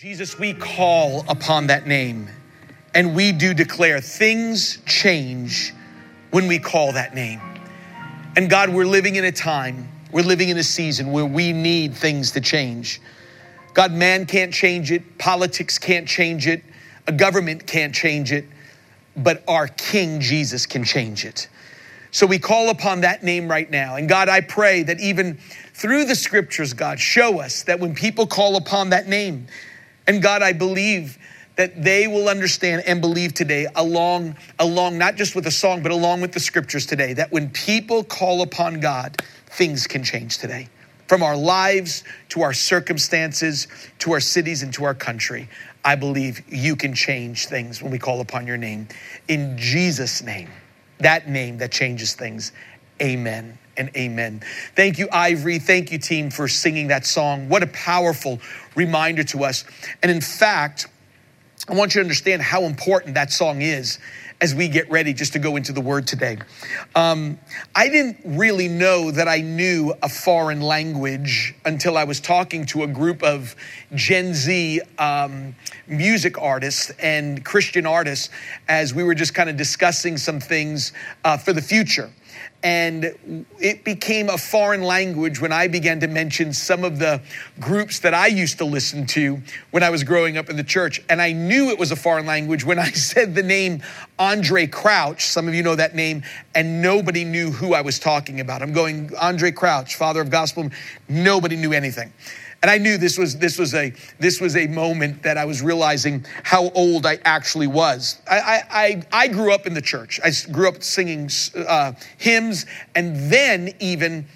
Jesus, we call upon that name and we do declare things change when we call that name. And God, we're living in a time, we're living in a season where we need things to change. God, man can't change it, politics can't change it, a government can't change it, but our King Jesus can change it. So we call upon that name right now. And God, I pray that even through the scriptures, God, show us that when people call upon that name, and God, I believe that they will understand and believe today along along not just with the song but along with the scriptures today that when people call upon God things can change today from our lives to our circumstances to our cities and to our country I believe you can change things when we call upon your name in Jesus name that name that changes things amen and amen. Thank you, Ivory. Thank you, team, for singing that song. What a powerful reminder to us. And in fact, I want you to understand how important that song is as we get ready just to go into the word today. Um, I didn't really know that I knew a foreign language until I was talking to a group of Gen Z um, music artists and Christian artists as we were just kind of discussing some things uh, for the future and it became a foreign language when I began to mention some of the groups that I used to listen to when I was growing up in the church. And I knew it was a foreign language when I said the name Andraé Crouch. Some of you know that name, and nobody knew who I was talking about. I'm going, Andraé Crouch, father of gospel. Nobody knew anything. And I knew this was this was a this was a moment that I was realizing how old I actually was. I I, I grew up in the church. I grew up singing uh, hymns, and then even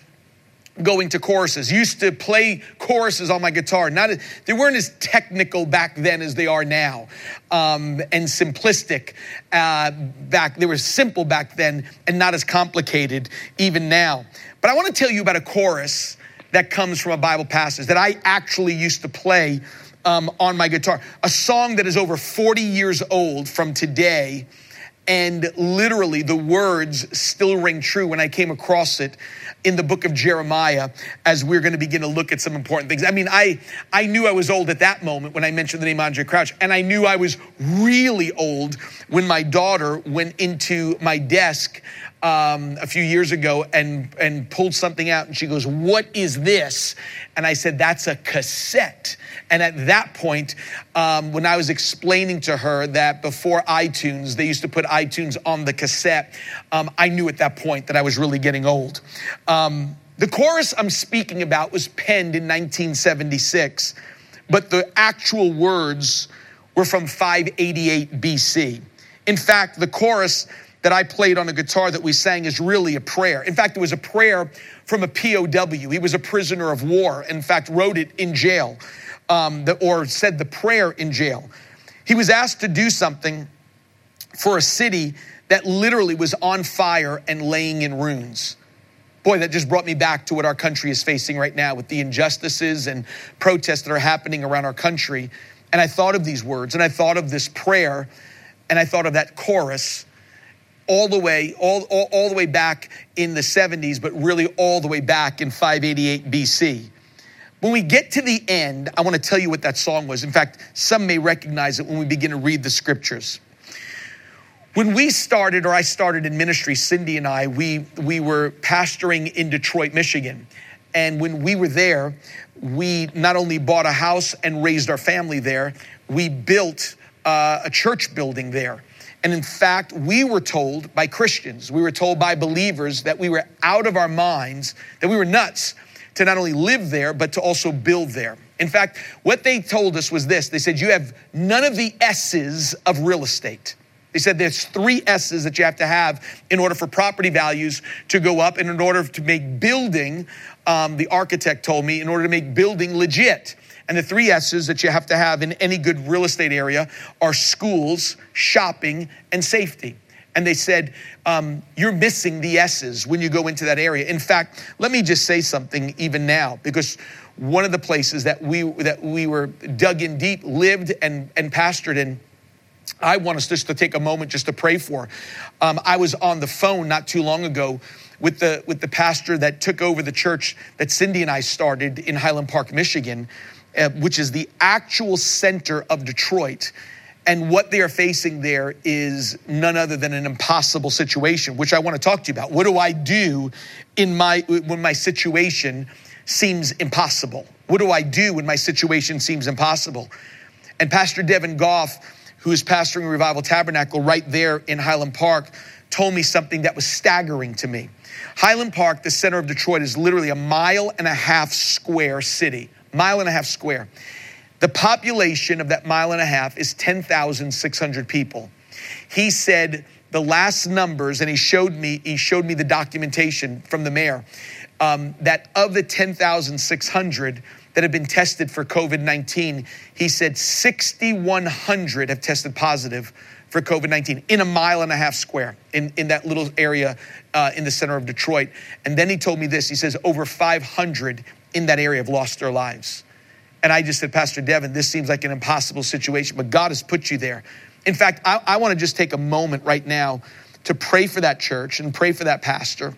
going to choruses. Used to play choruses on my guitar. Not they weren't as technical back then as they are now, um, and simplistic uh, back. They were simple back then and not as complicated even now. But I want to tell you about a chorus that comes from a Bible passage that I actually used to play um, on my guitar. A song that is over 40 years old from today. And literally, the words still ring true when I came across it in the book of Jeremiah as we're going to begin to look at some important things. I mean, I, I knew I was old at that moment when I mentioned the name Andraé Crouch, and I knew I was really old when my daughter went into my desk um, a few years ago and, and pulled something out and she goes, What is this? And I said, That's a cassette. And at that point, um, when I was explaining to her that before iTunes, they used to put iTunes on the cassette, um, I knew at that point that I was really getting old. Um, the chorus I'm speaking about was penned in 1976, but the actual words were from 588 BC. In fact, the chorus that I played on a guitar that we sang is really a prayer. In fact, it was a prayer from a POW. He was a prisoner of war. In fact, wrote it in jail um, or said the prayer in jail. He was asked to do something for a city that literally was on fire and laying in ruins. Boy, that just brought me back to what our country is facing right now with the injustices and protests that are happening around our country. And I thought of these words and I thought of this prayer and I thought of that chorus all the way all, all, all, the way back in the 70s but really all the way back in 588 bc when we get to the end i want to tell you what that song was. In fact some may recognize it when we begin to read the scriptures. When we started or i started in ministry cindy and i we, we were pastoring in detroit michigan. And when we were there we not only bought a house and raised our family there we built uh, a church building there and in fact, we were told by Christians, we were told by believers that we were out of our minds, that we were nuts to not only live there, but to also build there. In fact, what they told us was this they said, You have none of the S's of real estate. They said there's three S's that you have to have in order for property values to go up and in order to make building, um, the architect told me, in order to make building legit. And the three S's that you have to have in any good real estate area are schools, shopping, and safety. And they said, um, You're missing the S's when you go into that area. In fact, let me just say something even now, because one of the places that we, that we were dug in deep, lived, and, and pastored in, I want us just to take a moment just to pray for. Um, I was on the phone not too long ago with the with the pastor that took over the church that Cindy and I started in Highland Park, Michigan, uh, which is the actual center of Detroit. And what they are facing there is none other than an impossible situation, which I want to talk to you about. What do I do in my when my situation seems impossible? What do I do when my situation seems impossible? And Pastor Devin Goff, who is pastoring Revival Tabernacle right there in Highland Park, told me something that was staggering to me. Highland Park, the center of Detroit, is literally a mile and a half square city, mile and a half square. The population of that mile and a half is 10,600 people. He said the last numbers, and he showed me, he showed me the documentation from the mayor, um, that of the 10,600 that have been tested for COVID 19, he said 6,100 have tested positive for COVID 19 in a mile and a half square in, in that little area uh, in the center of Detroit. And then he told me this he says, over 500 in that area have lost their lives. And I just said, Pastor Devin, this seems like an impossible situation, but God has put you there. In fact, I, I want to just take a moment right now to pray for that church and pray for that pastor.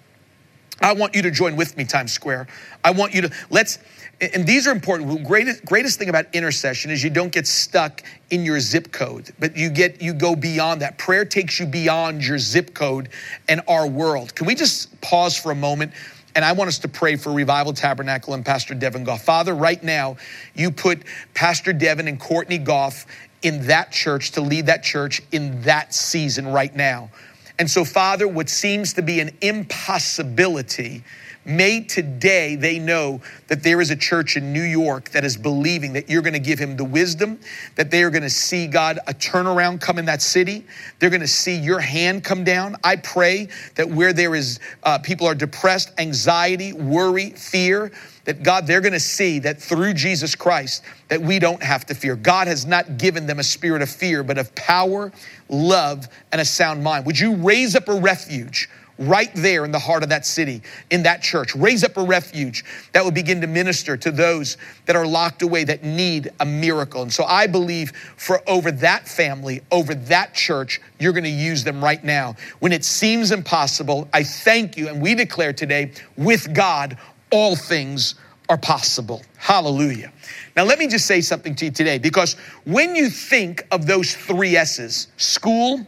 I want you to join with me, Times Square. I want you to, let's, and these are important. The greatest, greatest thing about intercession is you don't get stuck in your zip code, but you get, you go beyond that. Prayer takes you beyond your zip code and our world. Can we just pause for a moment? And I want us to pray for Revival Tabernacle and Pastor Devin Goff. Father, right now, you put Pastor Devin and Courtney Goff in that church to lead that church in that season right now. And so, Father, what seems to be an impossibility May today they know that there is a church in New York that is believing that you're going to give him the wisdom, that they are going to see God a turnaround come in that city. They're going to see your hand come down. I pray that where there is uh, people are depressed, anxiety, worry, fear, that God, they're going to see that through Jesus Christ, that we don't have to fear. God has not given them a spirit of fear, but of power, love, and a sound mind. Would you raise up a refuge? Right there in the heart of that city, in that church. Raise up a refuge that will begin to minister to those that are locked away that need a miracle. And so I believe for over that family, over that church, you're going to use them right now. When it seems impossible, I thank you and we declare today with God, all things are possible. Hallelujah. Now, let me just say something to you today because when you think of those three S's school,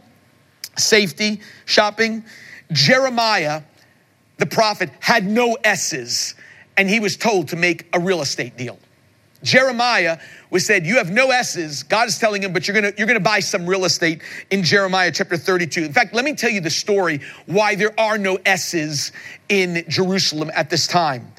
safety, shopping, Jeremiah, the prophet, had no S's, and he was told to make a real estate deal. Jeremiah was said, You have no S's. God is telling him, but you're gonna, you're gonna buy some real estate in Jeremiah chapter 32. In fact, let me tell you the story why there are no S's in Jerusalem at this time.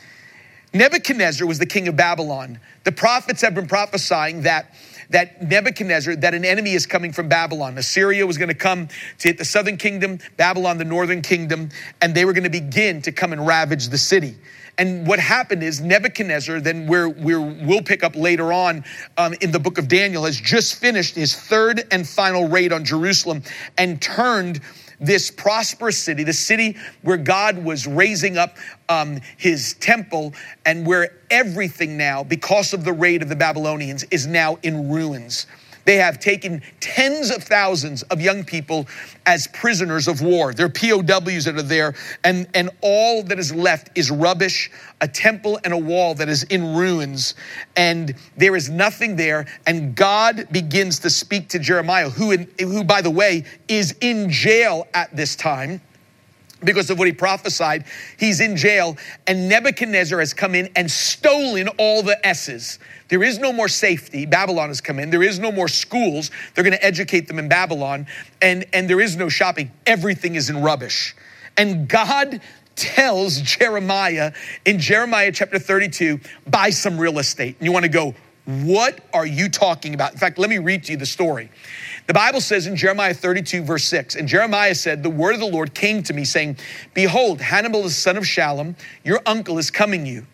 Nebuchadnezzar was the king of Babylon. The prophets have been prophesying that that Nebuchadnezzar, that an enemy is coming from Babylon. Assyria was going to come to hit the southern kingdom, Babylon, the northern kingdom, and they were going to begin to come and ravage the city. And what happened is Nebuchadnezzar, then we're, we'll pick up later on um, in the book of Daniel, has just finished his third and final raid on Jerusalem and turned this prosperous city, the city where God was raising up um, his temple and where everything now, because of the raid of the Babylonians, is now in ruins. They have taken tens of thousands of young people as prisoners of war. They're POWs that are there, and, and all that is left is rubbish, a temple and a wall that is in ruins, and there is nothing there. And God begins to speak to Jeremiah, who, in, who by the way, is in jail at this time because of what he prophesied. He's in jail, and Nebuchadnezzar has come in and stolen all the S's. There is no more safety. Babylon has come in. There is no more schools. They're going to educate them in Babylon, and, and there is no shopping. Everything is in rubbish. And God tells Jeremiah in Jeremiah chapter 32 buy some real estate. And you want to go, what are you talking about? In fact, let me read to you the story. The Bible says in Jeremiah 32, verse 6, and Jeremiah said, The word of the Lord came to me, saying, Behold, Hanamel, the son of Shallum, your uncle, is coming you.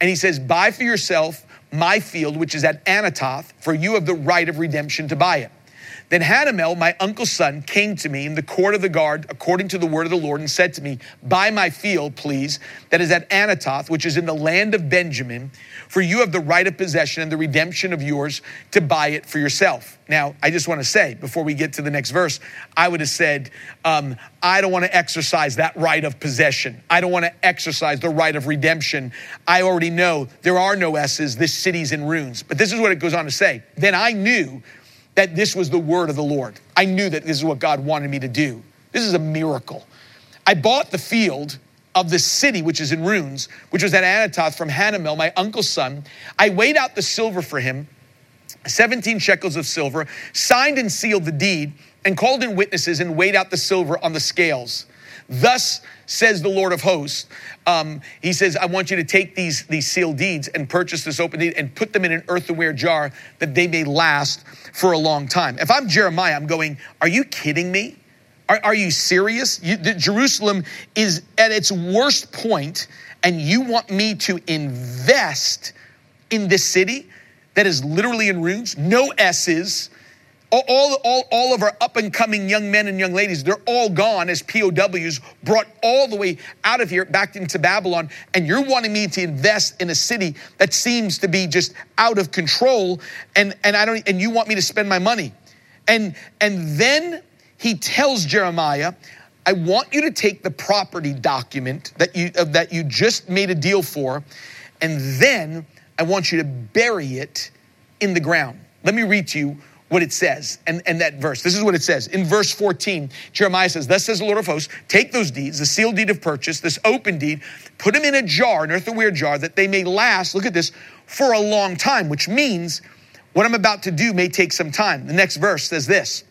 And he says, Buy for yourself my field, which is at Anathoth, for you have the right of redemption to buy it. Then Hanamel, my uncle's son, came to me in the court of the guard, according to the word of the Lord, and said to me, Buy my field, please, that is at Anathoth, which is in the land of Benjamin, for you have the right of possession and the redemption of yours to buy it for yourself. Now, I just want to say, before we get to the next verse, I would have said, um, I don't want to exercise that right of possession. I don't want to exercise the right of redemption. I already know there are no S's. This city's in ruins. But this is what it goes on to say. Then I knew that this was the word of the Lord. I knew that this is what God wanted me to do. This is a miracle. I bought the field of the city which is in ruins, which was at Anathoth from Hanamel, my uncle's son. I weighed out the silver for him, 17 shekels of silver, signed and sealed the deed, and called in witnesses and weighed out the silver on the scales. Thus says the Lord of hosts. Um, he says, I want you to take these, these sealed deeds and purchase this open deed and put them in an earthenware jar that they may last for a long time. If I'm Jeremiah, I'm going, Are you kidding me? Are, are you serious? You, the, Jerusalem is at its worst point, and you want me to invest in this city that is literally in ruins? No S's all, all, all of our up and coming young men and young ladies, they're all gone as POWs, brought all the way out of here back into Babylon. And you're wanting me to invest in a city that seems to be just out of control. And, and I don't, and you want me to spend my money. And, and then he tells Jeremiah, I want you to take the property document that you, uh, that you just made a deal for, and then I want you to bury it in the ground. Let me read to you what it says and, and that verse. This is what it says. In verse 14, Jeremiah says, Thus says the Lord of hosts, take those deeds, the sealed deed of purchase, this open deed, put them in a jar, an earthenware jar, that they may last, look at this, for a long time, which means what I'm about to do may take some time. The next verse says this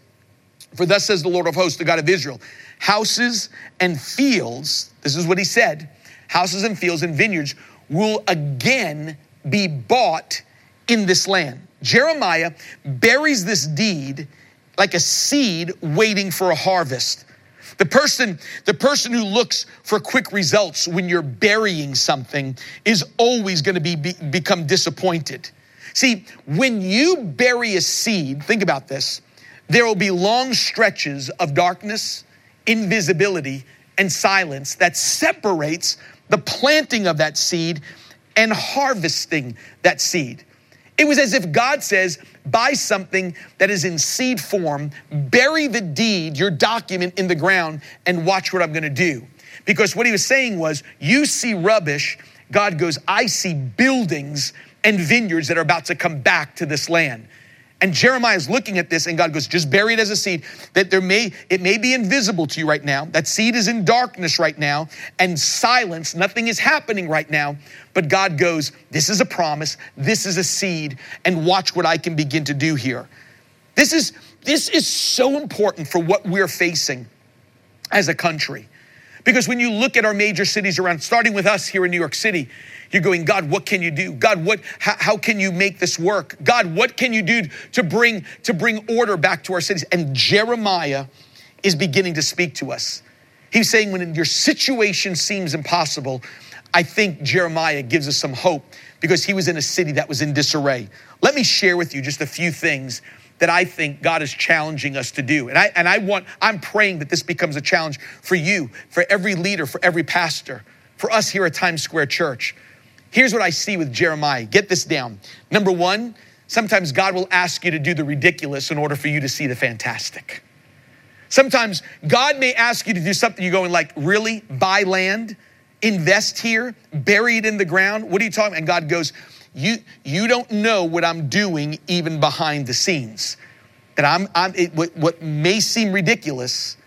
For thus says the Lord of hosts, the God of Israel, houses and fields, this is what he said, houses and fields and vineyards will again be bought in this land. Jeremiah buries this deed like a seed waiting for a harvest. The person, the person who looks for quick results when you're burying something is always going to be, be, become disappointed. See, when you bury a seed, think about this, there will be long stretches of darkness, invisibility, and silence that separates the planting of that seed and harvesting that seed. It was as if God says, buy something that is in seed form, bury the deed, your document in the ground, and watch what I'm gonna do. Because what he was saying was, you see rubbish, God goes, I see buildings and vineyards that are about to come back to this land. And Jeremiah is looking at this, and God goes, just bury it as a seed. That there may, it may be invisible to you right now. That seed is in darkness right now, and silence, nothing is happening right now. But God goes, This is a promise, this is a seed, and watch what I can begin to do here. This is this is so important for what we're facing as a country. Because when you look at our major cities around, starting with us here in New York City, you're going, God, what can you do? God, what, how, how, can you make this work? God, what can you do to bring, to bring order back to our cities? And Jeremiah is beginning to speak to us. He's saying, when your situation seems impossible, I think Jeremiah gives us some hope because he was in a city that was in disarray. Let me share with you just a few things that I think God is challenging us to do. And I, and I want, I'm praying that this becomes a challenge for you, for every leader, for every pastor, for us here at Times Square Church. Here's what I see with Jeremiah. Get this down. Number one, sometimes God will ask you to do the ridiculous in order for you to see the fantastic. Sometimes God may ask you to do something you're going like, really? Buy land, invest here, bury it in the ground. What are you talking? about? And God goes, you, you don't know what I'm doing even behind the scenes. That I'm, I'm it, what, what may seem ridiculous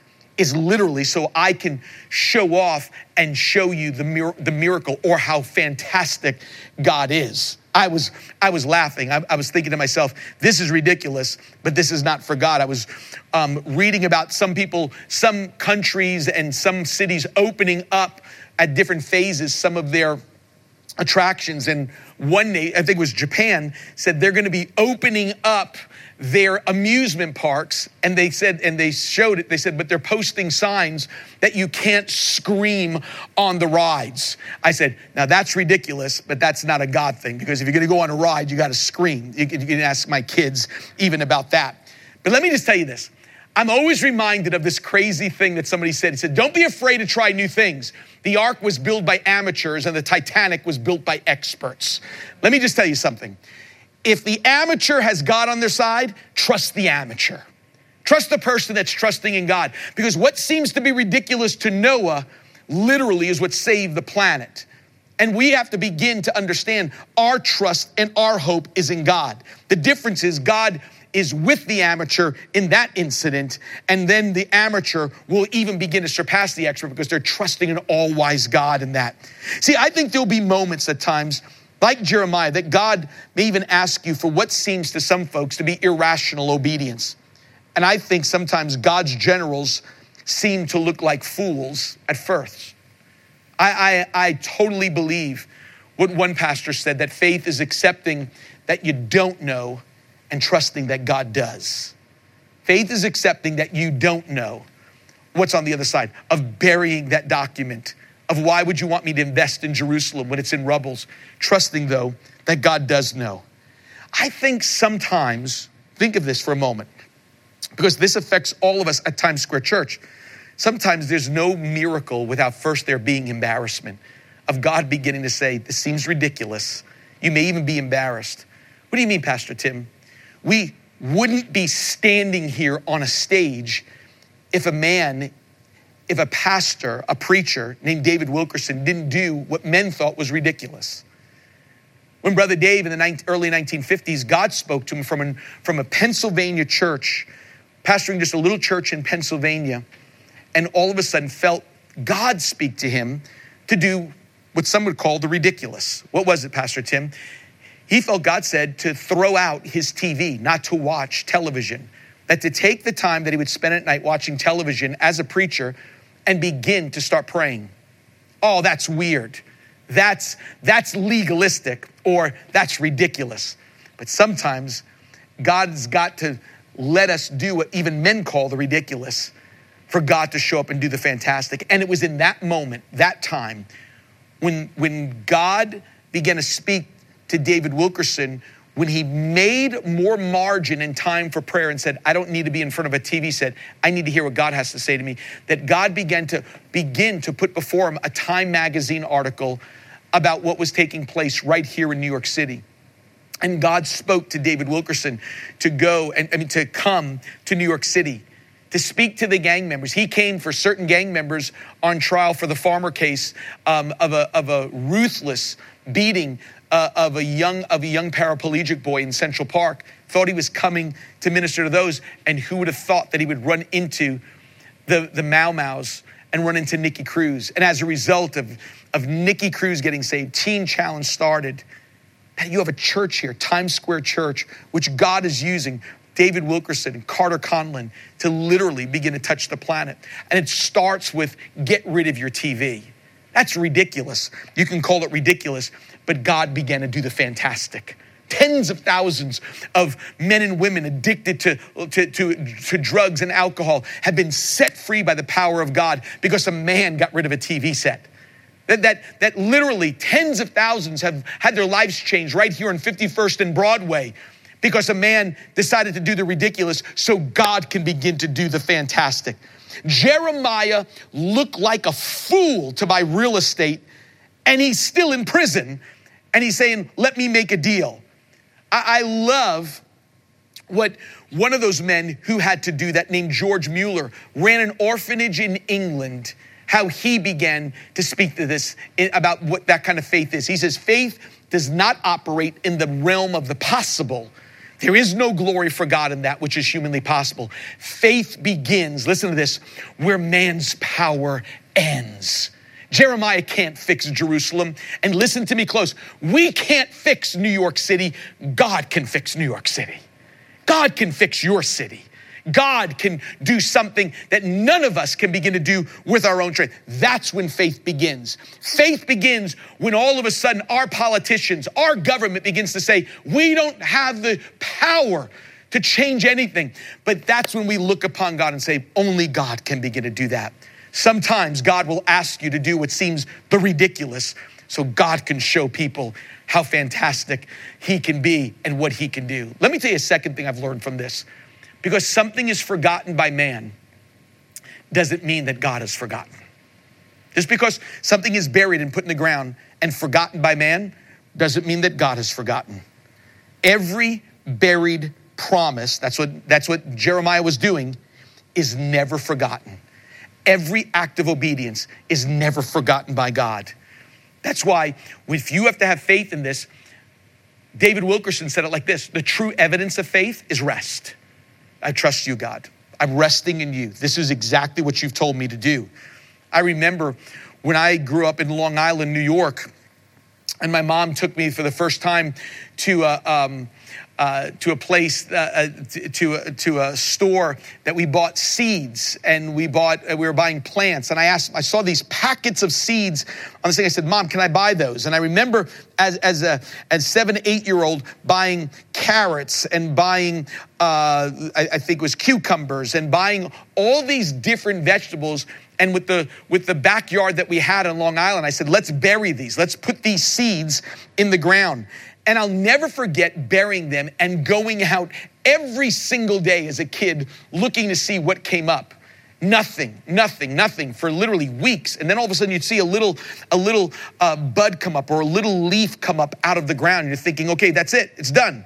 is literally so I can show off and show you the, mir- the miracle or how fantastic God is. I was, I was laughing. I, I, was thinking to myself, this is ridiculous, but this is not for God. I was um, reading about some people, some countries, and some cities opening up at different phases some of their attractions. And one, day, I think it was Japan, said they're going to be opening up their amusement parks and they said and they showed it they said but they're posting signs that you can't scream on the rides i said now that's ridiculous but that's not a god thing because if you're going to go on a ride you got to scream you can ask my kids even about that But let me just tell you this. I'm always reminded of this crazy thing that somebody said. He said, Don't be afraid to try new things. The ark was built by amateurs and the Titanic was built by experts. Let me just tell you something. If the amateur has God on their side, trust the amateur. Trust the person that's trusting in God. Because what seems to be ridiculous to Noah literally is what saved the planet. And we have to begin to understand our trust and our hope is in God. The difference is God is with the amateur in that incident, and then the amateur will even begin to surpass the expert because they're trusting an all wise God in that. See, I think there'll be moments at times, like Jeremiah, that God may even ask you for what seems to some folks to be irrational obedience. And I think sometimes God's generals seem to look like fools at first. I, I, I totally believe what one pastor said that faith is accepting that you don't know and trusting that God does. Faith is accepting that you don't know what's on the other side of burying that document of why would you want me to invest in Jerusalem when it's in rubbles, trusting though that God does know. I think sometimes, think of this for a moment, because this affects all of us at Times Square Church. Sometimes there's no miracle without first there being embarrassment of God beginning to say, This seems ridiculous. You may even be embarrassed. What do you mean, Pastor Tim? We wouldn't be standing here on a stage if a man, if a pastor, a preacher named David Wilkerson didn't do what men thought was ridiculous. When Brother Dave in the early 1950s, God spoke to him from, an, from a Pennsylvania church, pastoring just a little church in Pennsylvania, and all of a sudden felt God speak to him to do what some would call the ridiculous. What was it, Pastor Tim? He felt God said to throw out his TV, not to watch television, that to take the time that he would spend at night watching television as a preacher and begin to start praying. Oh, that's weird. That's, that's legalistic or that's ridiculous. But sometimes God's got to let us do what even men call the ridiculous for God to show up and do the fantastic. And it was in that moment, that time, when, when God began to speak to David Wilkerson when he made more margin and time for prayer and said, I don't need to be in front of a TV set. I need to hear what God has to say to me. That God began to begin to put before him a Time magazine article about what was taking place right here in New York City. And God spoke to David Wilkerson to go and I mean to come to New York City to speak to the gang members. He came for certain gang members on trial for the farmer case um, of, a, of a ruthless beating uh, of a young of a young paraplegic boy in Central Park. Thought he was coming to minister to those, and who would have thought that he would run into the the Mau Mau's and run into Nicky Cruz? And as a result of of Nicky Cruz getting saved, Teen Challenge started. You have a church here, Times Square Church, which God is using David Wilkerson and Carter Conlon to literally begin to touch the planet. And it starts with get rid of your TV. That's ridiculous. You can call it ridiculous, but God began to do the fantastic. Tens of thousands of men and women addicted to, to, to, to, drugs and alcohol have been set free by the power of God because a man got rid of a TV set. That, that, that literally tens of thousands have had their lives changed right here on 51st and Broadway because a man decided to do the ridiculous so God can begin to do the fantastic. Jeremiah looked like a fool to buy real estate, and he's still in prison, and he's saying, Let me make a deal. I, I love what one of those men who had to do that, named George Mueller, ran an orphanage in England. How he began to speak to this eh, about what that kind of faith is. He says, Faith does not operate in the realm of the possible, there is no glory for God in that which is humanly possible. Faith begins, listen to this, where man's power ends. Jeremiah can't fix Jerusalem. And listen to me close. We can't fix New York City. God can fix New York City. God can fix your city. God can do something that none of us can begin to do with our own strength. That's when faith begins. Faith begins when all of a sudden our politicians, our government begins to say, we don't have the power to change anything. But that's when we look upon God and say, only God can begin to do that. Sometimes God will ask you to do what seems the ridiculous so God can show people how fantastic He can be and what He can do. Let me tell you a second thing I've learned from this. Because something is forgotten by man doesn't mean that God is forgotten. Just because something is buried and put in the ground and forgotten by man doesn't mean that God has forgotten. Every buried promise, that's what, that's what Jeremiah was doing, is never forgotten. Every act of obedience is never forgotten by God. That's why, if you have to have faith in this, David Wilkerson said it like this the true evidence of faith is rest. I trust you, God. I'm resting in you. This is exactly what you've told me to do. I remember when I grew up in Long Island, New York, and my mom took me for the first time to a, um, uh, to a place, uh, uh to, uh, to a store that we bought seeds and we bought, uh, we were buying plants. And I asked, I saw these packets of seeds on this thing. I said, Mom, can I buy those? And I remember as, as a as seven, eight year old buying carrots and buying, uh, I, I think it was cucumbers and buying all these different vegetables and with the with the backyard that we had on Long Island, I said, let's bury these. Let's put these seeds in the ground. And I'll never forget burying them and going out every single day as a kid looking to see what came up. Nothing, nothing, nothing for literally weeks. And then all of a sudden you'd see a little, a little uh, bud come up or a little leaf come up out of the ground. And you're thinking, okay, that's it, it's done.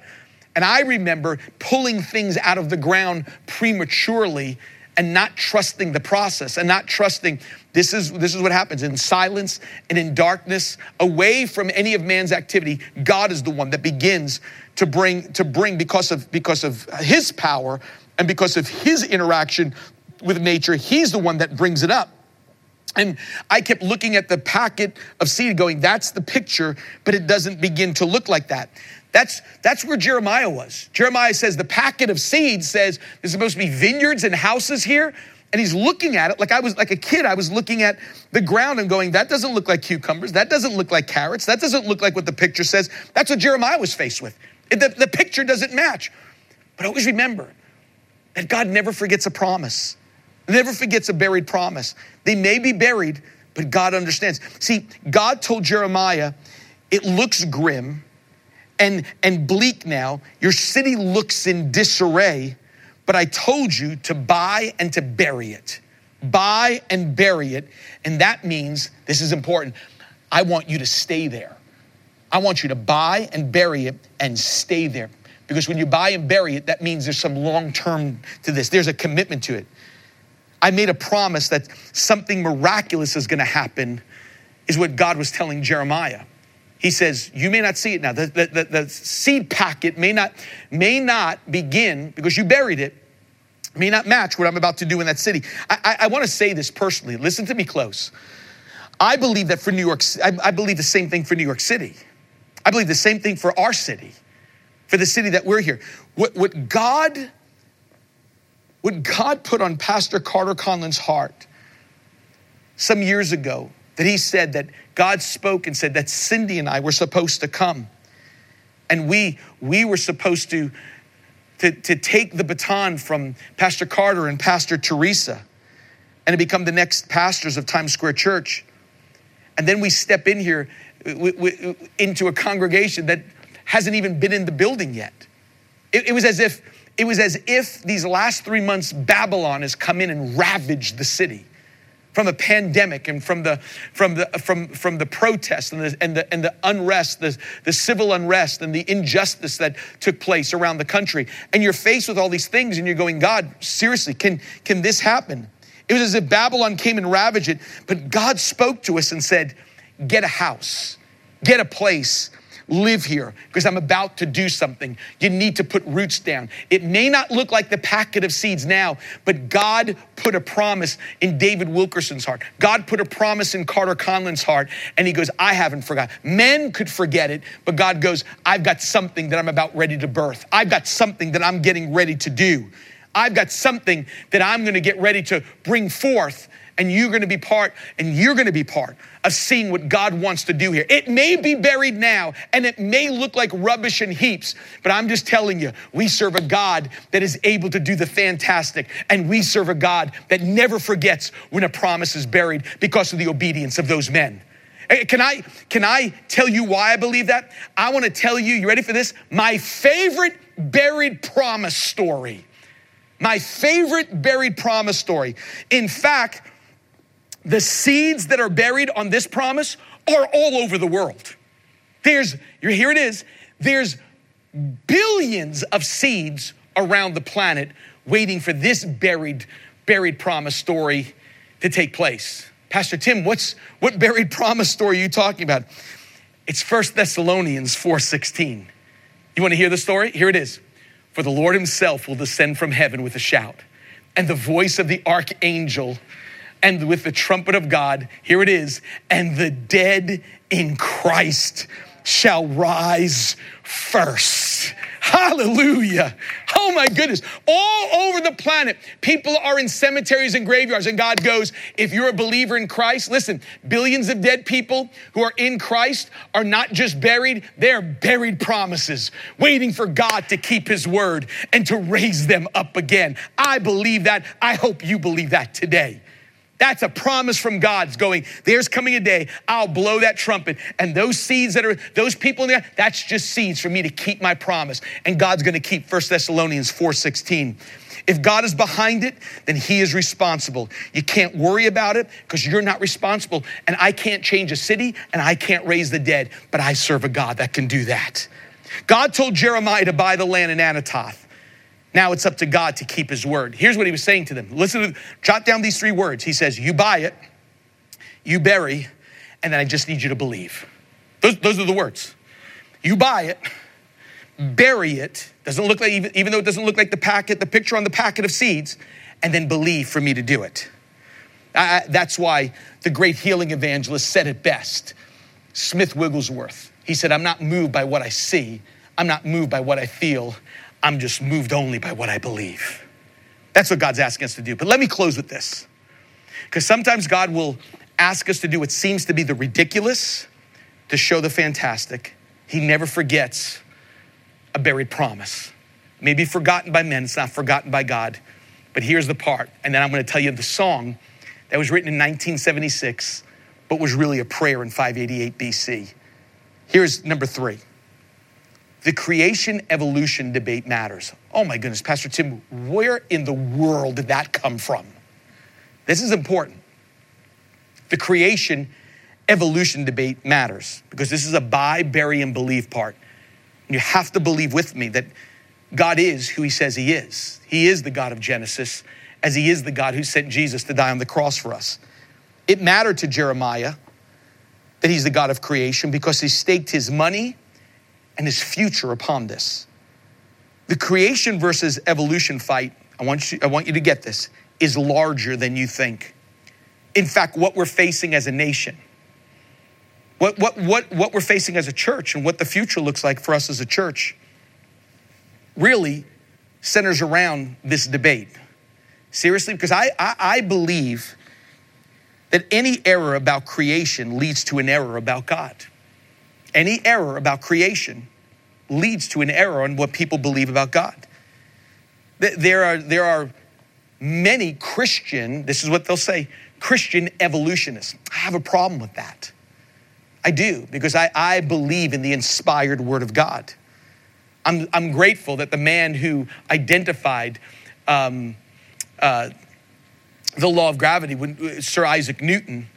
And I remember pulling things out of the ground prematurely and not trusting the process and not trusting this is this is what happens in silence and in darkness away from any of man's activity god is the one that begins to bring to bring because of because of his power and because of his interaction with nature he's the one that brings it up and I kept looking at the packet of seed going, that's the picture, but it doesn't begin to look like that. That's, that's where Jeremiah was. Jeremiah says the packet of seeds says there's supposed to be vineyards and houses here. And he's looking at it like I was like a kid. I was looking at the ground and going, that doesn't look like cucumbers. That doesn't look like carrots. That doesn't look like what the picture says. That's what Jeremiah was faced with. The, the picture doesn't match. But always remember that God never forgets a promise, never forgets a buried promise. They may be buried, but God understands. See, God told Jeremiah, it looks grim, and, and bleak now. Your city looks in disarray, but I told you to buy and to bury it. Buy and bury it. And that means, this is important, I want you to stay there. I want you to buy and bury it and stay there. Because when you buy and bury it, that means there's some long term to this, there's a commitment to it. I made a promise that something miraculous is gonna happen, is what God was telling Jeremiah he says you may not see it now. The, the, the, the, seed packet may not may not begin because you buried it may not match what i'm about to do in that city. I, I, I want to say this personally. Listen to me close. I believe that for new york I, I believe the same thing for new york city. I believe the same thing for our city for the city that we're here. What, what god what god put on pastor carter conlon's heart some years ago that he said that God spoke and said that Cindy and I were supposed to come. And we, we were supposed to, to, to take the baton from Pastor Carter and Pastor Teresa and to become the next pastors of Times Square Church. And then we step in here uh, into a congregation that hasn't even been in the building yet. It, it was as if it was as if these last three months Babylon has come in and ravaged the city from the pandemic and from the from the from from the protests and the and the and the unrest, the, the civil unrest and the injustice that took place around the country. And you're faced with all these things and you're going, God, seriously, can can this happen? It was as if Babylon came and ravaged it, but God spoke to us and said, Get a house, get a place, live here because I'm about to do something. You need to put roots down. It may not look like the packet of seeds now, but God put a promise in David Wilkerson's heart. God put a promise in Carter Conlon's heart, and he goes, I haven't forgotten. Men could forget it, but God goes, I've got something that I'm about ready to birth. I've got something that I'm getting ready to do. I've got something that I'm going to get ready to bring forth and you're going to be part and you're going to be part of seeing what God wants to do here. It may be buried now and it may look like rubbish and heaps, but I'm just telling you, we serve a God that is able to do the fantastic and we serve a God that never forgets when a promise is buried because of the obedience of those men. Can I can I tell you why I believe that? I want to tell you, you ready for this? My favorite buried promise story My favorite buried promise story. In fact, the seeds that are buried on this promise are all over the world. There's, here it is, there's billions of seeds around the planet waiting for this buried, buried promise story to take place. Pastor Tim, what's what buried promise story are you talking about? It's First Thessalonians 4:16. You want to hear the story? Here it is. For the Lord himself will descend from heaven with a shout, and the voice of the archangel, and with the trumpet of God, here it is, and the dead in Christ shall rise first. Hallelujah. Oh my goodness. All over the planet, people are in cemeteries and graveyards, and God goes, if you're a believer in Christ, listen, billions of dead people who are in Christ are not just buried, they're buried promises, waiting for God to keep his word and to raise them up again. I believe that. I hope you believe that today. That's a promise from God's going, there's coming a day, I'll blow that trumpet. And those seeds that are, those people in there, that's just seeds for me to keep my promise. And God's gonna keep 1 Thessalonians 4.16. If God is behind it, then He is responsible. You can't worry about it because you're not responsible. And I can't change a city and I can't raise the dead, but I serve a God that can do that. God told Jeremiah to buy the land in Anathoth. Now it's up to God to keep his word. Here's what he was saying to them. Listen, to, jot down these three words. He says, You buy it, you bury, and then I just need you to believe. Those, those are the words. You buy it, bury it, doesn't look like, even, even though it doesn't look like the packet, the picture on the packet of seeds, and then believe for me to do it. I, that's why the great healing evangelist said it best. Smith Wigglesworth. He said, I'm not moved by what I see, I'm not moved by what I feel. I'm just moved only by what I believe. That's what God's asking us to do. But let me close with this. Because sometimes God will ask us to do what seems to be the ridiculous to show the fantastic. He never forgets a buried promise. Maybe forgotten by men, it's not forgotten by God. But here's the part, and then I'm going to tell you the song that was written in 1976, but was really a prayer in 588 BC. Here's number three the creation evolution debate matters. Oh my goodness, Pastor Tim, where in the world did that come from? This is important. The creation evolution debate matters because this is a buy, bury, and believe part. You have to believe with me that God is who He says He is. He is the God of Genesis, as He is the God who sent Jesus to die on the cross for us. It mattered to Jeremiah that He's the God of creation because He staked His money and his future upon this. The creation versus evolution fight, I want you, I want you to get this, is larger than you think. In fact, what we're facing as a nation, what, what, what, what we're facing as a church, and what the future looks like for us as a church, really centers around this debate. Seriously, because I, I, I believe that any error about creation leads to an error about God. Any error about creation leads to an error on what people believe about God. There are, there are many Christian, this is what they'll say, Christian evolutionists. I have a problem with that. I do, because I, I believe in the inspired word of God. I'm, I'm grateful that the man who identified um, uh, the law of gravity, when, Sir Isaac Newton,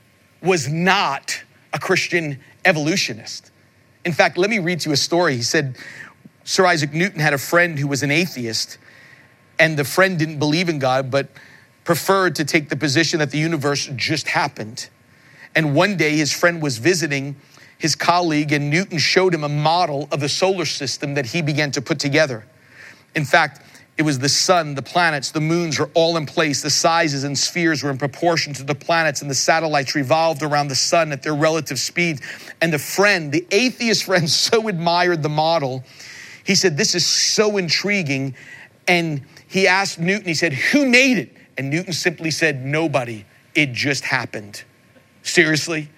was not a Christian evolutionist. In fact, let me read to you a story. He said, Sir Isaac Newton had a friend who was an atheist, and the friend didn't believe in God, but preferred to take the position that the universe just happened. And one day his friend was visiting his colleague, and Newton showed him a model of the solar system that he began to put together. In fact, it was the sun, the planets, the moons were all in place. The sizes and spheres were in proportion to the planets, and the satellites revolved around the sun at their relative speed. And the friend, the atheist friend, so admired the model. He said, This is so intriguing. And he asked Newton, he said, Who made it? And Newton simply said, Nobody. It just happened. Seriously?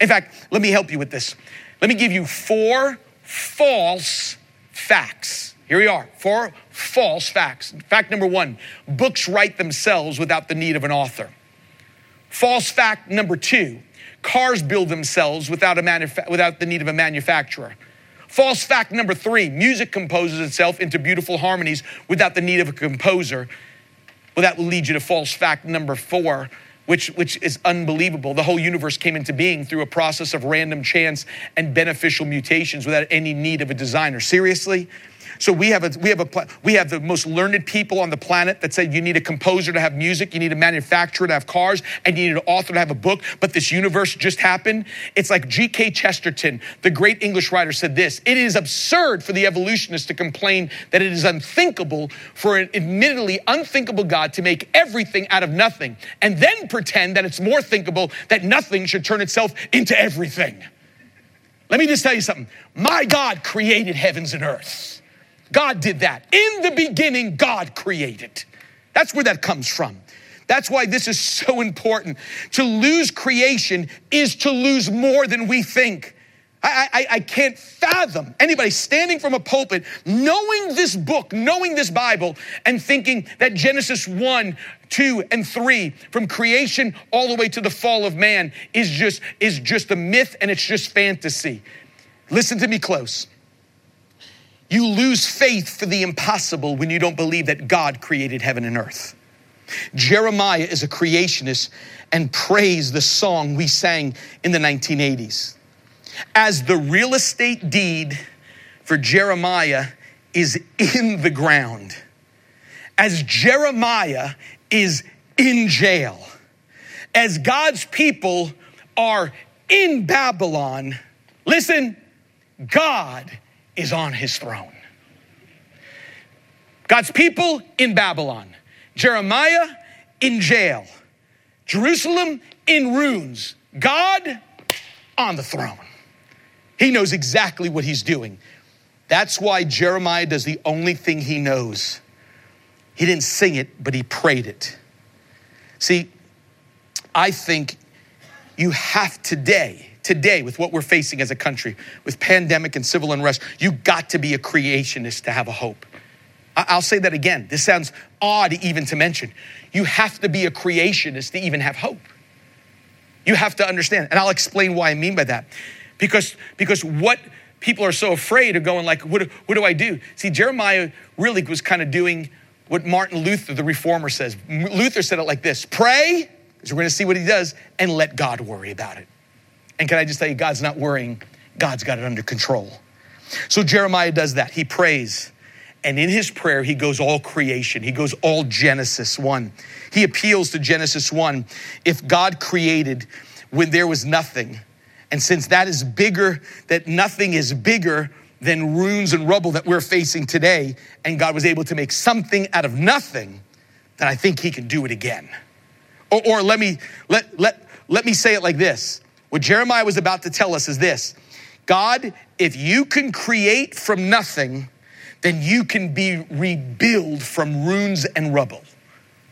In fact, let me help you with this. Let me give you four false facts here we are. Four false facts. Fact number one books write themselves without the need of an author. False fact number two cars build themselves without, a without the need of a manufacturer. False fact number three music composes itself into beautiful harmonies without the need of a composer. Well, that will lead you to false fact number four, which, which is unbelievable. The whole universe came into being through a process of random chance and beneficial mutations without any need of a designer. Seriously? So we have a we have a we have the most learned people on the planet that said you need a composer to have music, you need a manufacturer to have cars, and you need an author to have a book. But this universe just happened. It's like G.K. Chesterton, the great English writer, said this: It is absurd for the evolutionists to complain that it is unthinkable for an admittedly unthinkable God to make everything out of nothing, and then pretend that it's more thinkable that nothing should turn itself into everything. Let me just tell you something. My God created heavens and earth. God did that. In the beginning, God created. That's where that comes from. That's why this is so important. To lose creation is to lose more than we think. I, I, I, can't fathom anybody standing from a pulpit, knowing this book, knowing this Bible, and thinking that Genesis 1, 2, and 3, from creation all the way to the fall of man, is just, is just a myth and it's just fantasy. Listen to me close. You lose faith for the impossible when you don't believe that God created heaven and earth. Jeremiah is a creationist and praised the song we sang in the 1980s. As the real estate deed for Jeremiah is in the ground, as Jeremiah is in jail, as God's people are in Babylon, listen, God is on his throne. God's people in Babylon, Jeremiah in jail, Jerusalem in ruins, God on the throne. He knows exactly what he's doing. That's why Jeremiah does the only thing he knows. He didn't sing it, but he prayed it. See, I think you have today today with what we're facing as a country, with pandemic and civil unrest, you got to be a creationist to have a hope. I'll say that again. This sounds odd even to mention. You have to be a creationist to even have hope. You have to understand. And I'll explain why I mean by that. Because, because what people are so afraid of going like, what, what do I do? See, Jeremiah really was kind of doing what Martin Luther, the reformer, says. Luther said it like this pray, because we're going to see what he does, and let God worry about it. And can I just tell you, God's not worrying, God's got it under control. So Jeremiah does that. He prays. And in his prayer, he goes all creation. He goes all Genesis 1. He appeals to Genesis 1. If God created when there was nothing, and since that is bigger, that nothing is bigger than ruins and rubble that we're facing today, and God was able to make something out of nothing, then I think he can do it again. Or, or let me let, let, let me say it like this what Jeremiah was about to tell us is this God, if you can create from nothing, then you can be rebuilt from ruins and rubble.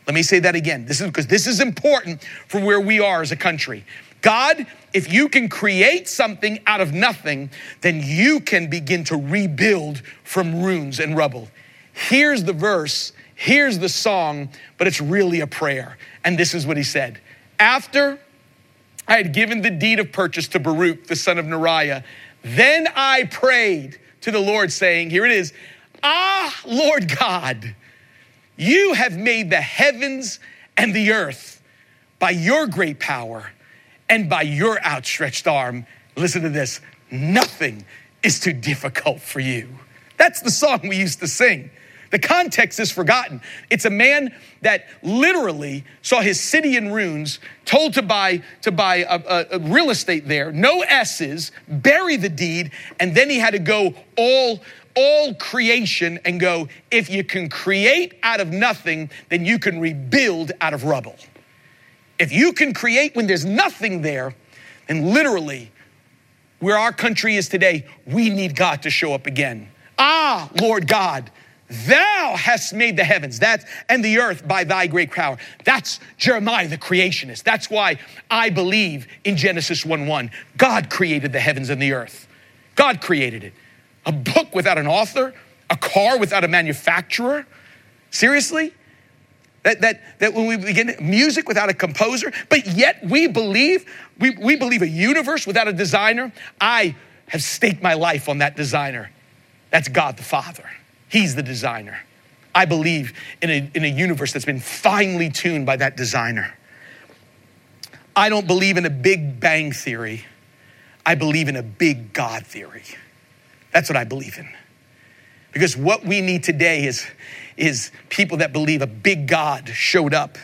Let me say that again. This is because this is important for where we are as a country. God, if you can create something out of nothing, then you can begin to rebuild from ruins and rubble. Here's the verse, here's the song, but it's really a prayer. And this is what he said After I had given the deed of purchase to Baruch, the son of Neriah. Then I prayed to the Lord, saying, Here it is, Ah, Lord God, you have made the heavens and the earth by your great power and by your outstretched arm. Listen to this nothing is too difficult for you. That's the song we used to sing. The context is forgotten. It's a man that literally saw his city in ruins, told to buy to buy a, a, a real estate there, no S's, bury the deed, and then he had to go all all creation and go, if you can create out of nothing, then you can rebuild out of rubble. If you can create when there's nothing there, then literally, where our country is today, we need God to show up again. Ah, Lord God, Thou hast made the heavens that and the earth by thy great power. That's Jeremiah the creationist. That's why I believe in Genesis 1 1. God created the heavens and the earth. God created it. A book without an author, a car without a manufacturer. Seriously? That, that, that when we begin music without a composer, but yet we believe, we, we believe a universe without a designer. I have staked my life on that designer. That's God the Father. He's the designer. I believe in a, in a universe that's been finely tuned by that designer. I don't believe in a big bang theory. I believe in a big God theory. That's what I believe in. Because what we need today is, is people that believe a big God showed up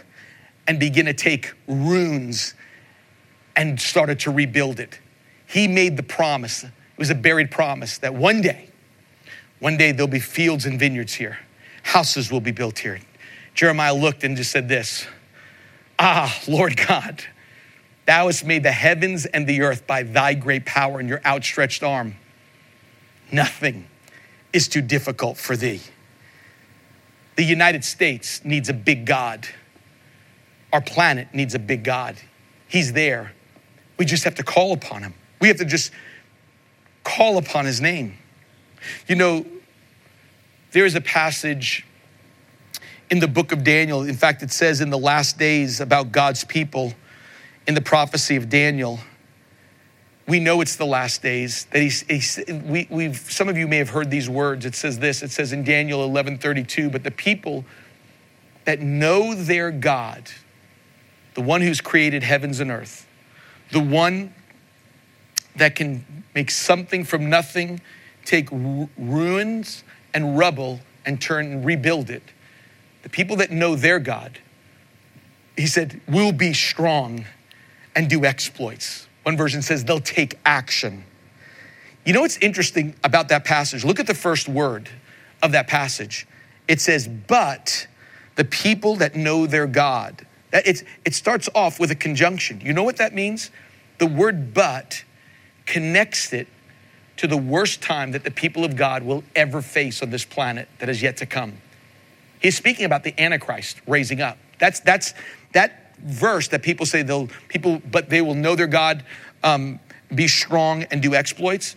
and begin to take ruins and started to rebuild it. He made the promise, it was a buried promise that one day, one day there'll be fields and vineyards here, houses will be built here. Jeremiah looked and just said this Ah, Lord God, thou hast made the heavens and the earth by thy great power and your outstretched arm. Nothing is too difficult for thee. The United States needs a big God. Our planet needs a big God. He's there. We just have to call upon him. We have to just call upon his name. You know, there is a passage in the book of Daniel. In fact, it says in the last days about God's people in the prophecy of Daniel. We know it's the last days. That he's, he's we, we've, some of you may have heard these words. It says this. It says in Daniel 11:32, but the people that know their God, the one who's created heavens and earth, the one that can make something from nothing, take ruins and rubble and turn and rebuild it. The people that know their God, he said, will be strong and do exploits. One version says they'll take action. You know what's interesting about that passage? Look at the first word of that passage. It says, but the people that know their God. It's, it starts off with a conjunction. You know what that means? The word but connects it to the worst time that the people of God will ever face on this planet that is yet to come. He's speaking about the Antichrist raising up. That's, that's that verse that people say they'll, people, but they will know their God, um, be strong and do exploits.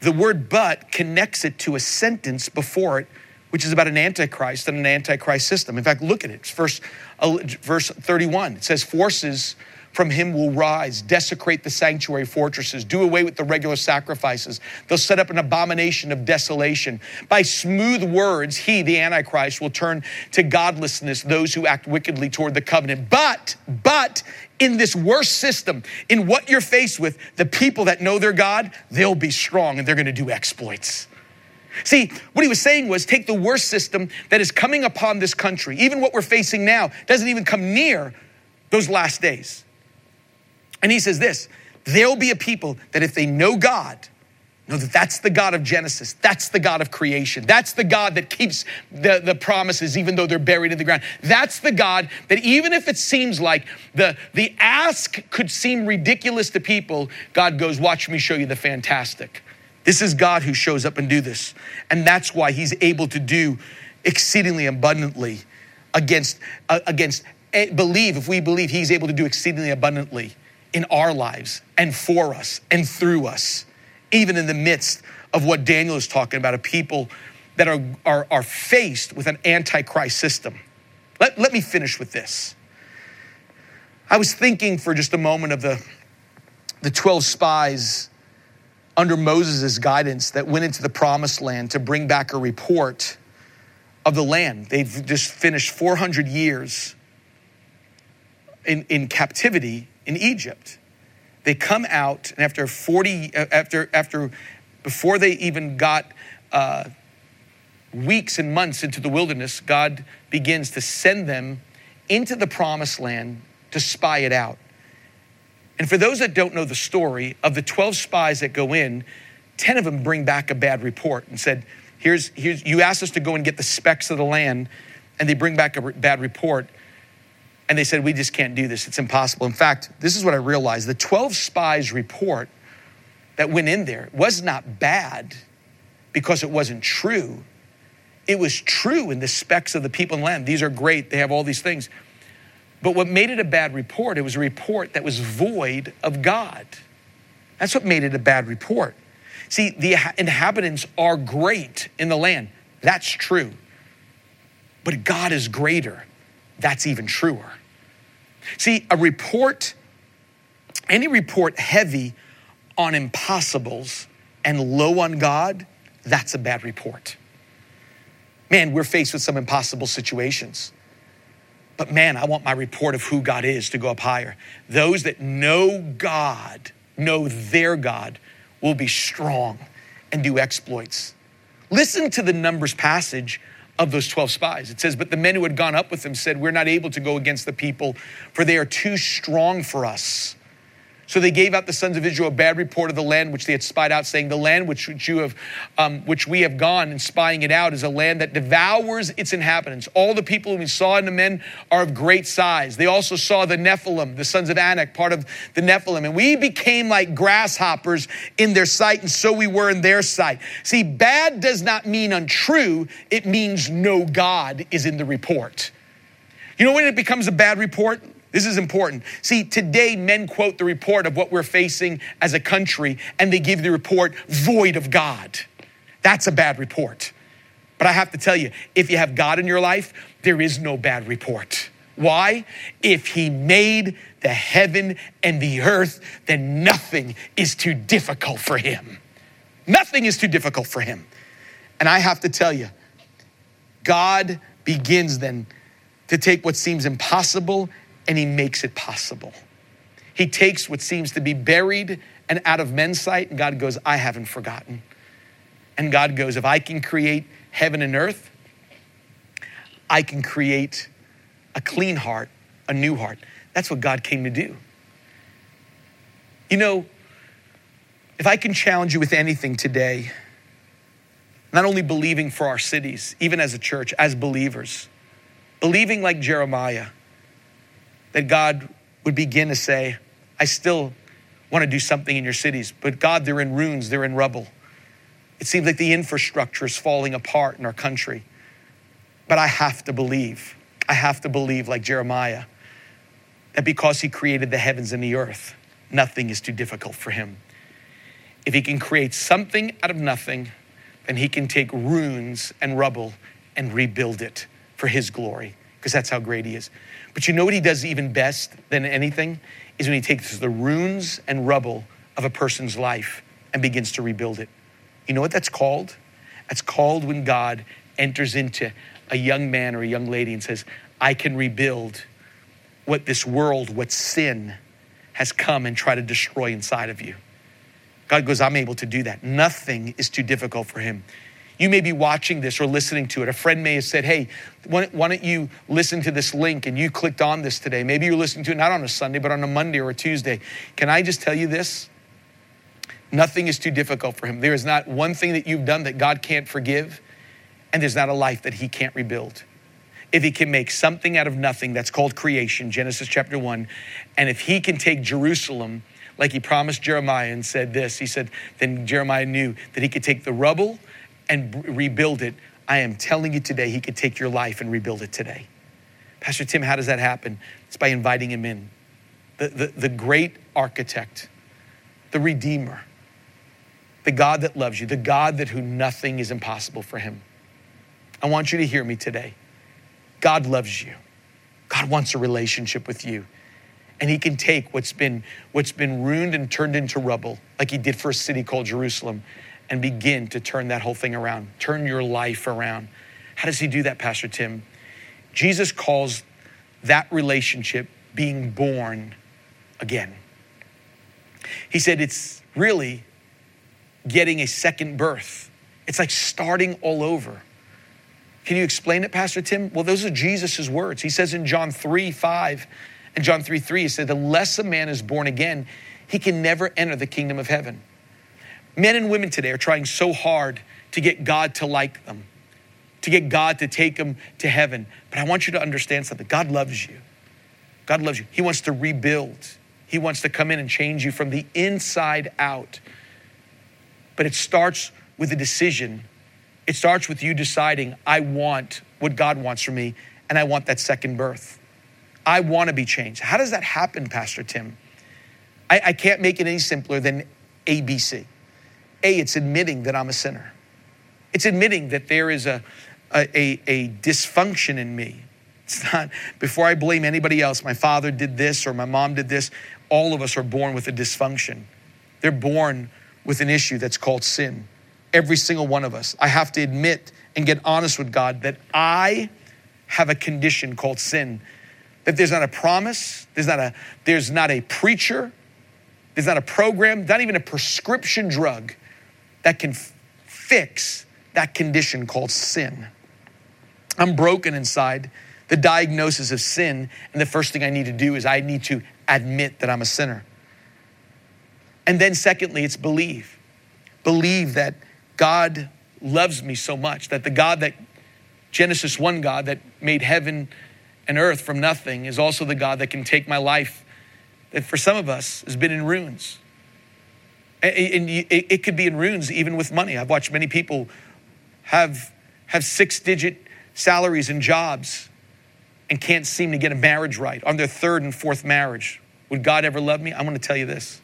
The word but connects it to a sentence before it, which is about an antichrist and an antichrist system. In fact, look at it. It's verse, uh, verse 31. It says, Forces from him will rise, desecrate the sanctuary fortresses, do away with the regular sacrifices. They'll set up an abomination of desolation. By smooth words, he, the Antichrist, will turn to godlessness those who act wickedly toward the covenant. But, but, in this worst system, in what you're faced with, the people that know their God, they'll be strong and they're gonna do exploits. See, what he was saying was take the worst system that is coming upon this country, even what we're facing now, doesn't even come near those last days. And he says this there'll be a people that if they know God, know that that's the God of Genesis, that's the God of creation, that's the God that keeps the, the promises even though they're buried in the ground. That's the God that even if it seems like the, the ask could seem ridiculous to people, God goes, Watch me show you the fantastic. This is God who shows up and do this. And that's why he's able to do exceedingly abundantly against, uh, against eh, believe, if we believe he's able to do exceedingly abundantly in our lives and for us and through us, even in the midst of what Daniel is talking about, a people that are, are, are faced with an antichrist system. Let, let me finish with this. I was thinking for just a moment of the, the 12 spies under Moses' guidance that went into the promised land to bring back a report of the land. They've just finished 400 years in, in captivity in Egypt. They come out, and after 40, uh, after, after, before they even got uh, weeks and months into the wilderness, God begins to send them into the promised land to spy it out. And for those that don't know the story, of the 12 spies that go in, 10 of them bring back a bad report and said, Here's, here's you asked us to go and get the specs of the land, and they bring back a bad report. And they said, We just can't do this. It's impossible. In fact, this is what I realized the 12 spies report that went in there was not bad because it wasn't true. It was true in the specs of the people in the land. These are great, they have all these things. But what made it a bad report, it was a report that was void of God. That's what made it a bad report. See, the inhabitants are great in the land. That's true. But God is greater that's even truer. See, a report, any report heavy on impossibles and low on God, that's a bad report. Man, we're faced with some impossible situations. But man, I want my report of who God is to go up higher. Those that know God, know their God, will be strong and do exploits. Listen to the Numbers passage of those 12 spies. It says, But the men who had gone up with them said, We're not able to go against the people, for they are too strong for us. So they gave out the sons of Israel a bad report of the land which they had spied out, saying, "The land which, you have, um, which we have gone and spying it out, is a land that devours its inhabitants. All the people whom we saw and the men are of great size. They also saw the Nephilim, the sons of Anak, part of the Nephilim, and we became like grasshoppers in their sight, and so we were in their sight. See, bad does not mean untrue; it means no God is in the report. You know when it becomes a bad report? This is important. See, today men quote the report of what we're facing as a country and they give the report void of God. That's a bad report. But I have to tell you, if you have God in your life, there is no bad report. Why? If He made the heaven and the earth, then nothing is too difficult for Him. Nothing is too difficult for Him. And I have to tell you, God begins then to take what seems impossible and he makes it possible. He takes what seems to be buried and out of men's sight, and God goes, I haven't forgotten. And God goes, If I can create heaven and earth, I can create a clean heart, a new heart. That's what God came to do. You know, if I can challenge you with anything today, not only believing for our cities, even as a church, as believers, believing like Jeremiah, that God would begin to say, I still want to do something in your cities, but God, they're in ruins, they're in rubble. It seems like the infrastructure is falling apart in our country. But I have to believe, I have to believe, like Jeremiah, that because he created the heavens and the earth, nothing is too difficult for him. If he can create something out of nothing, then he can take ruins and rubble and rebuild it for his glory, because that's how great he is. But you know what he does even best than anything? Is when he takes the ruins and rubble of a person's life and begins to rebuild it. You know what that's called? That's called when God enters into a young man or a young lady and says, I can rebuild what this world, what sin has come and tried to destroy inside of you. God goes, I'm able to do that. Nothing is too difficult for him. You may be watching this or listening to it. A friend may have said, Hey, why don't you listen to this link? And you clicked on this today. Maybe you're listening to it not on a Sunday, but on a Monday or a Tuesday. Can I just tell you this? Nothing is too difficult for him. There is not one thing that you've done that God can't forgive, and there's not a life that he can't rebuild. If he can make something out of nothing, that's called creation, Genesis chapter 1, and if he can take Jerusalem like he promised Jeremiah and said this, he said, then Jeremiah knew that he could take the rubble and rebuild it, I am telling you today, He could take your life and rebuild it today. Pastor Tim, how does that happen? It's by inviting Him in. The, the, the great architect, the Redeemer, the God that loves you, the God that who nothing is impossible for Him. I want you to hear me today. God loves you. God wants a relationship with you. And he can take what's been what's been ruined and turned into rubble, like he did for a city called Jerusalem, and begin to turn that whole thing around, turn your life around. How does he do that, Pastor Tim? Jesus calls that relationship being born again. He said it's really getting a second birth. It's like starting all over. Can you explain it, Pastor Tim? Well, those are Jesus' words. He says in John 3 5 and John 3 3, he said, Unless a man is born again, he can never enter the kingdom of heaven. Men and women today are trying so hard to get God to like them, to get God to take them to heaven. But I want you to understand something God loves you. God loves you. He wants to rebuild, He wants to come in and change you from the inside out. But it starts with a decision. It starts with you deciding, I want what God wants for me, and I want that second birth. I want to be changed. How does that happen, Pastor Tim? I, I can't make it any simpler than ABC. A, it's admitting that I'm a sinner. It's admitting that there is a, a, a, dysfunction in me. It's not, before I blame anybody else, my father did this or my mom did this, all of us are born with a dysfunction. They're born with an issue that's called sin. every single one of us. I have to admit and get honest with God that I have a condition called sin. That there's not a promise, there's not a, there's not a preacher, there's not a program, not even a prescription drug that can f- fix that condition called sin. I'm broken inside, the diagnosis of sin, and the first thing I need to do is I need to admit that I'm a sinner. And then, secondly, it's believe. Believe that God loves me so much, that the God that Genesis 1 God that made heaven and earth from nothing is also the God that can take my life that for some of us has been in ruins. And it could be in ruins even with money. I've watched many people have, have six digit salaries and jobs and can't seem to get a marriage right on their third and fourth marriage. Would God ever love me? I'm going to tell you this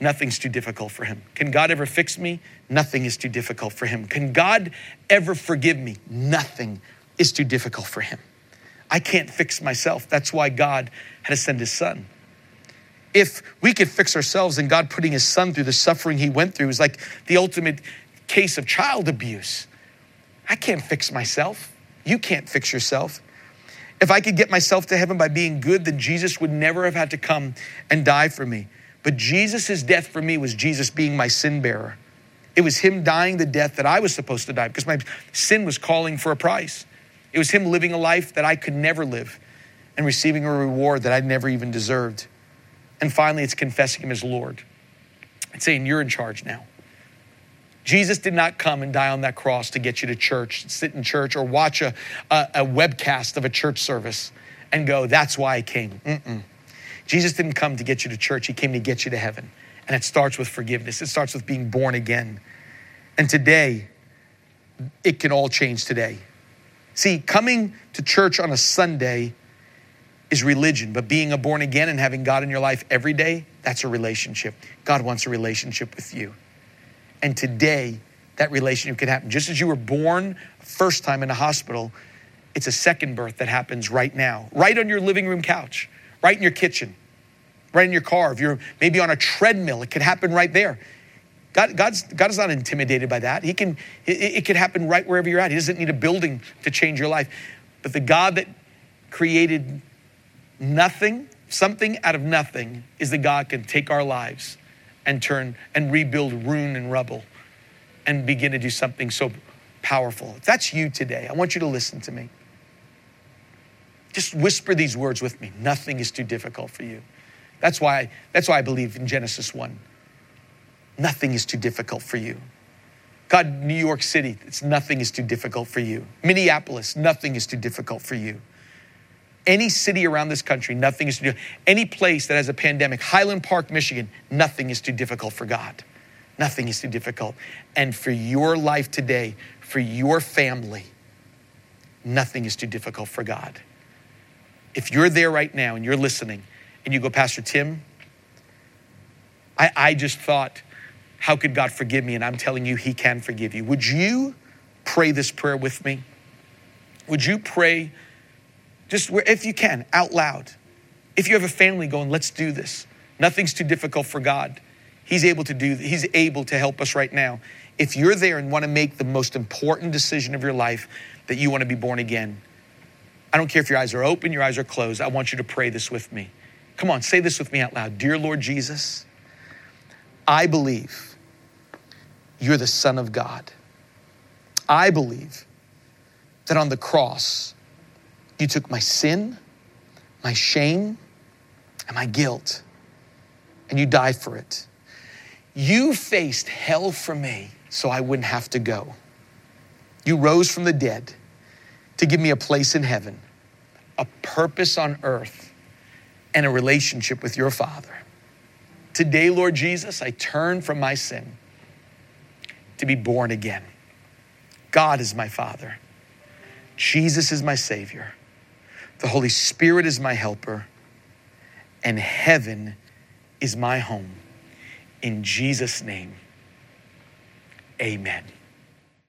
Nothing's too difficult for him. Can God ever fix me? Nothing is too difficult for him. Can God ever forgive me? Nothing is too difficult for him. I can't fix myself. That's why God had to send his son. If we could fix ourselves and God putting his son through the suffering he went through is like the ultimate case of child abuse. I can't fix myself. You can't fix yourself. If I could get myself to heaven by being good, then Jesus would never have had to come and die for me. But Jesus' death for me was Jesus being my sin bearer. It was him dying the death that I was supposed to die because my sin was calling for a price. It was him living a life that I could never live and receiving a reward that I never even deserved. And finally, it's confessing him as Lord and saying, You're in charge now. Jesus did not come and die on that cross to get you to church, sit in church, or watch a, a, a webcast of a church service and go, That's why I came. Mm-mm. Jesus didn't come to get you to church, He came to get you to heaven. And it starts with forgiveness, it starts with being born again. And today, it can all change today. See, coming to church on a Sunday is religion, but being a born again and having God in your life every day, that's a relationship. God wants a relationship with you. And today, that relationship can happen. Just as you were born first time in a hospital, it's a second birth that happens right now, right on your living room couch, right in your kitchen right in your car, if you're maybe on a treadmill, it could happen right there. God, God's, God is not intimidated by that. He can, it, it could happen right wherever you're at. He doesn't need a building to change your life. But the God that created nothing, something out of nothing, is that God can take our lives and turn and rebuild ruin and rubble and begin to do something so powerful. If that's you today, I want you to listen to me. Just whisper these words with me. Nothing is too difficult for you. That's why, that's why I believe in Genesis 1. Nothing is too difficult for you. God, New York City, it's nothing is too difficult for you. Minneapolis, nothing is too difficult for you. Any city around this country, nothing is too difficult. Any place that has a pandemic, Highland Park, Michigan, nothing is too difficult for God. Nothing is too difficult. And for your life today, for your family, nothing is too difficult for God. If you're there right now and you're listening and you go, Pastor Tim, I, I just thought, how could God forgive me? And I'm telling you, He can forgive you. Would you pray this prayer with me? Would you pray, just if you can, out loud? If you have a family going, let's do this. Nothing's too difficult for God. He's able to do, He's able to help us right now. If you're there and want to make the most important decision of your life that you want to be born again, I don't care if your eyes are open, your eyes are closed. I want you to pray this with me. Come on, say this with me out loud. Dear Lord Jesus, I believe you're the Son of God. I believe that on the cross, you took my sin, my shame, and my guilt, and you died for it. You faced hell for me so I wouldn't have to go. You rose from the dead to give me a place in heaven, a purpose on earth and a relationship with your Father. Today, Lord Jesus, I turn from my sin to be born again. God is my Father. Jesus is my Savior. The Holy Spirit is my helper. And heaven is my home. In Jesus' name, amen.